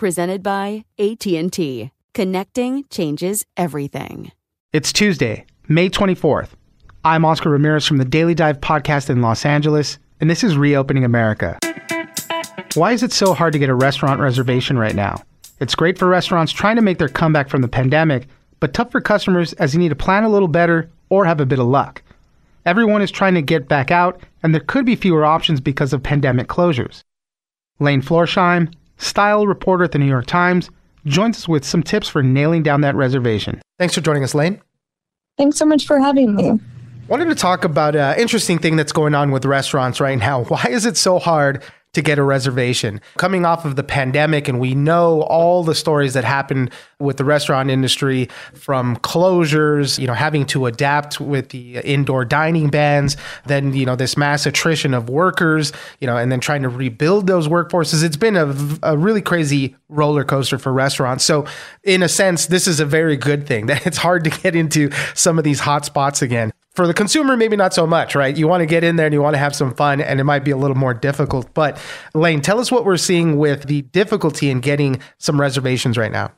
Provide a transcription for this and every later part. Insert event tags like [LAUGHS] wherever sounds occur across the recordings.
presented by AT&T. Connecting changes everything. It's Tuesday, May 24th. I'm Oscar Ramirez from the Daily Dive podcast in Los Angeles, and this is Reopening America. Why is it so hard to get a restaurant reservation right now? It's great for restaurants trying to make their comeback from the pandemic, but tough for customers as you need to plan a little better or have a bit of luck. Everyone is trying to get back out, and there could be fewer options because of pandemic closures. Lane Florsheim, style reporter at the New York Times, joins us with some tips for nailing down that reservation. Thanks for joining us, Lane. Thanks so much for having me. Wanted to talk about an interesting thing that's going on with restaurants right now. [LAUGHS] Why is it so hard to get a reservation. Coming off of the pandemic, and we know all the stories that happened with the restaurant industry from closures, you know, having to adapt with the indoor dining bans, then, you know, this mass attrition of workers, you know, and then trying to rebuild those workforces. It's been a, a really crazy roller coaster for restaurants. So, in a sense, this is a very good thing [LAUGHS] that it's hard to get into some of these hot spots again for the consumer, maybe not so much, right? You want to get in there and you want to have some fun, and it might be a little more difficult. But Lane, tell us what we're seeing with the difficulty in getting some reservations right now.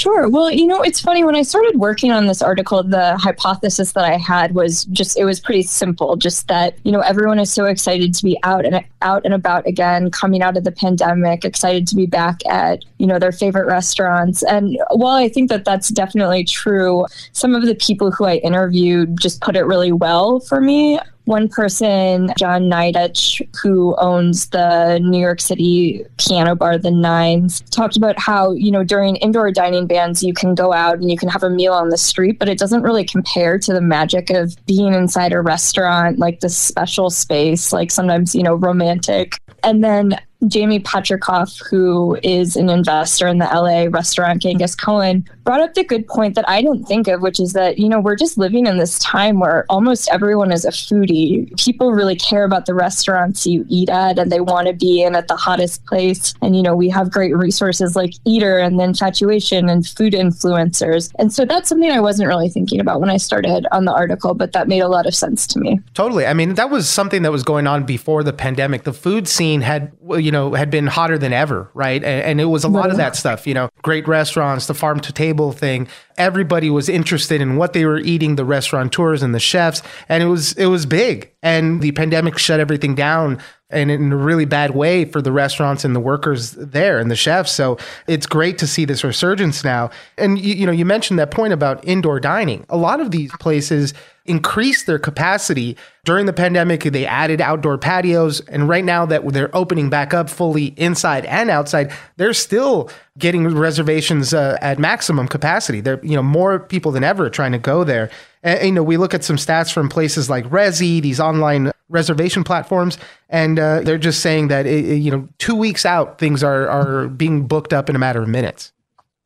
Sure. Well, you know, it's funny when I started working on this article, the hypothesis that I had was just it was pretty simple, just that, you know, everyone is so excited to be out and out and about again, coming out of the pandemic, excited to be back at, you know, their favorite restaurants. And while I think that that's definitely true, some of the people who I interviewed just put it really well for me one person, Jon Neidich, who owns the New York City piano bar, The Nines, talked about how, you know, during indoor dining bans, you can go out and you can have a meal on the street, but it doesn't really compare to the magic of being inside a restaurant, like this special space, like sometimes, you know, romantic. And then Jamie Patricof, who is an investor in the LA restaurant Genghis Cohen, brought up the good point that I didn't think of, which is that, you know, we're just living in this time where almost everyone is a foodie. People really care about the restaurants you eat at and they want to be in at the hottest place. And, you know, we have great resources like Eater and the Infatuation and food influencers. And so that's something I wasn't really thinking about when I started on the article, but that made a lot of sense to me. Totally. I mean, that was something that was going on before the pandemic. The food scene had, you know, had been hotter than ever, right? And, and it was a lot of that stuff, you know, great restaurants, the farm to table thing. Everybody was interested in what they were eating, the restaurateurs and the chefs, and it was it was big. And the pandemic shut everything down and in a really bad way for the restaurants and the workers there and the chefs. So it's great to see this resurgence now. And you, you know, you mentioned that point about indoor dining. A lot of these places increased their capacity during the pandemic. They added outdoor patios, and right now that they're opening back up fully inside and outside, they're still getting reservations uh, at maximum capacity. There, you know, more people than ever trying to go there. And, you know, we look at some stats from places like Resy, these online reservation platforms, and uh, they're just saying that it, you know, two weeks out, things are are being booked up in a matter of minutes.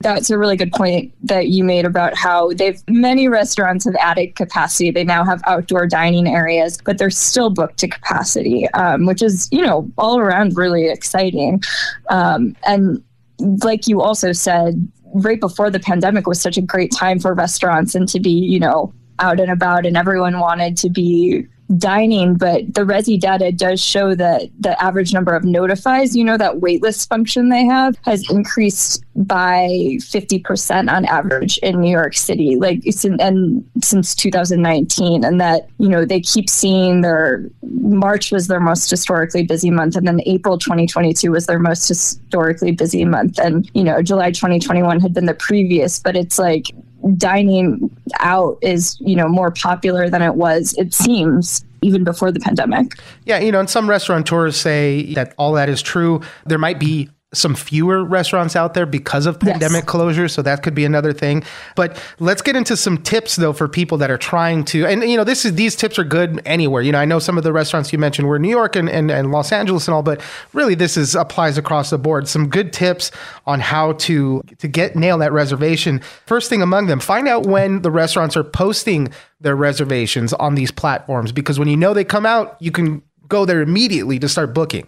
That's a really good point that you made about how they've many restaurants have added capacity. They now have outdoor dining areas, but they're still booked to capacity, um, which is you know all around really exciting. Um, and like you also said, right before the pandemic was such a great time for restaurants and to be you know out and about and everyone wanted to be dining, but the Resy data does show that the average number of notifies, you know, that waitlist function they have has increased by 50% on average in New York City, like it's and since 2019. And that, you know, they keep seeing their March was their most historically busy month. And then April 2022 was their most historically busy month. And, you know, July 2021 had been the previous, but it's like dining out is you know more popular than it was it seems even before the pandemic. Yeah you know and some restaurateurs say that all that is true. There might be some fewer restaurants out there because of pandemic yes. closure. So that could be another thing. But let's get into some tips though for people that are trying to, and you know, this is, these tips are good anywhere. You know, I know some of the restaurants you mentioned were New York and, and, and Los Angeles and all, but really this is applies across the board. Some good tips on how to, to get nail that reservation. First thing among them, find out when the restaurants are posting their reservations on these platforms, because when you know they come out, you can go there immediately to start booking.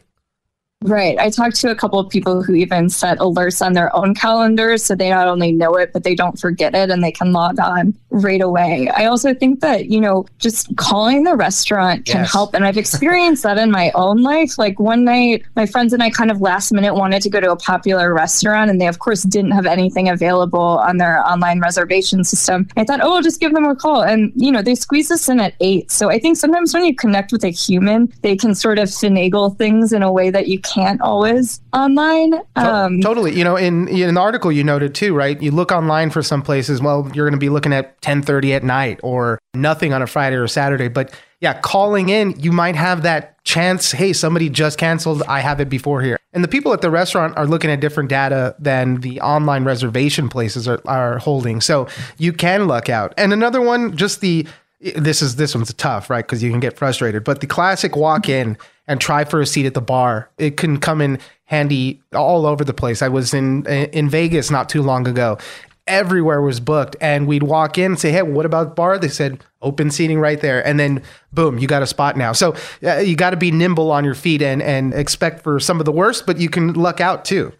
Right. I talked to a couple of people who even set alerts on their own calendars so they not only know it, but they don't forget it and they can log on right away. I also think that, you know, just calling the restaurant can yes. help. And I've experienced that in my own life. Like one night, my friends and I kind of last minute wanted to go to a popular restaurant and they, of course, didn't have anything available on their online reservation system. I thought, oh, I'll just give them a call. And, you know, they squeezed us in at eight. So I think sometimes when you connect with a human, they can sort of finagle things in a way that you can't always online. Um, totally. You know, in, in the article you noted too, right? You look online for some places, well, you're going to be looking at 10:30 at night or nothing on a Friday or Saturday, but yeah, calling in, you might have that chance, hey, somebody just canceled, I have it before here. And the people at the restaurant are looking at different data than the online reservation places are, are holding. So you can luck out. And another one, just the this is this one's tough, right? Because you can get frustrated. But the classic walk in and try for a seat at the bar. It can come in handy all over the place. I was in in Vegas not too long ago. Everywhere was booked, and we'd walk in and say, "Hey, what about the bar?" They said, "Open seating right there," and then boom, you got a spot now. So uh, you got to be nimble on your feet and and expect for some of the worst, but you can luck out too.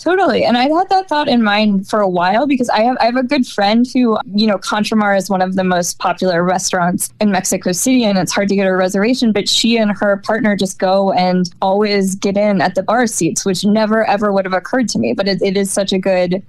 Totally. And I've had that thought in mind for a while because I have I have a good friend who, you know, Contramar is one of the most popular restaurants in Mexico City and it's hard to get a reservation, but she and her partner just go and always get in at the bar seats, which never ever would have occurred to me. But it, it is such a good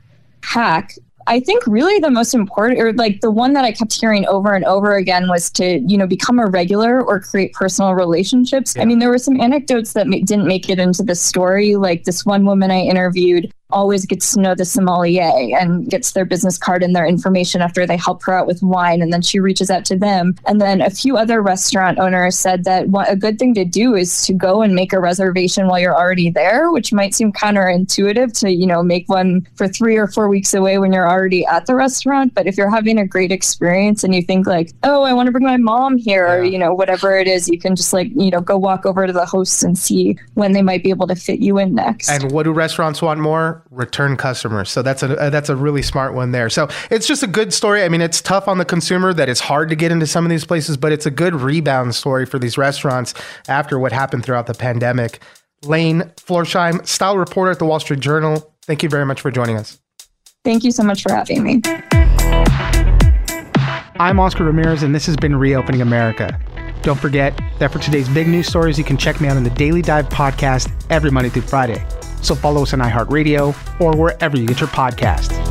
hack I think really the most important, or like the one that I kept hearing over and over again, was to you know become a regular or create personal relationships. Yeah. I mean, there were some anecdotes that didn't make it into the story. Like this one woman I interviewed always gets to know the sommelier and gets their business card and their information after they help her out with wine. And then she reaches out to them. And then a few other restaurant owners said that what, a good thing to do is to go and make a reservation while you're already there, which might seem counterintuitive to, you know, make one for three or four weeks away when you're already at the restaurant. But if you're having a great experience and you think like, oh, I want to bring my mom here, yeah. or, you know, whatever it is, you can just like, you know, go walk over to the hosts and see when they might be able to fit you in next. And what do restaurants want more? Return customers. So that's a uh, that's a really smart one there. So it's just a good story. I mean, it's tough on the consumer that it's hard to get into some of these places, but it's a good rebound story for these restaurants after what happened throughout the pandemic. Lane Florsheim, style reporter at the Wall Street Journal. Thank you very much for joining us. Thank you so much for having me. I'm Oscar Ramirez, and this has been Reopening America. Don't forget that for today's big news stories, you can check me out on the Daily Dive podcast every Monday through Friday. So follow us on iHeartRadio or wherever you get your podcasts.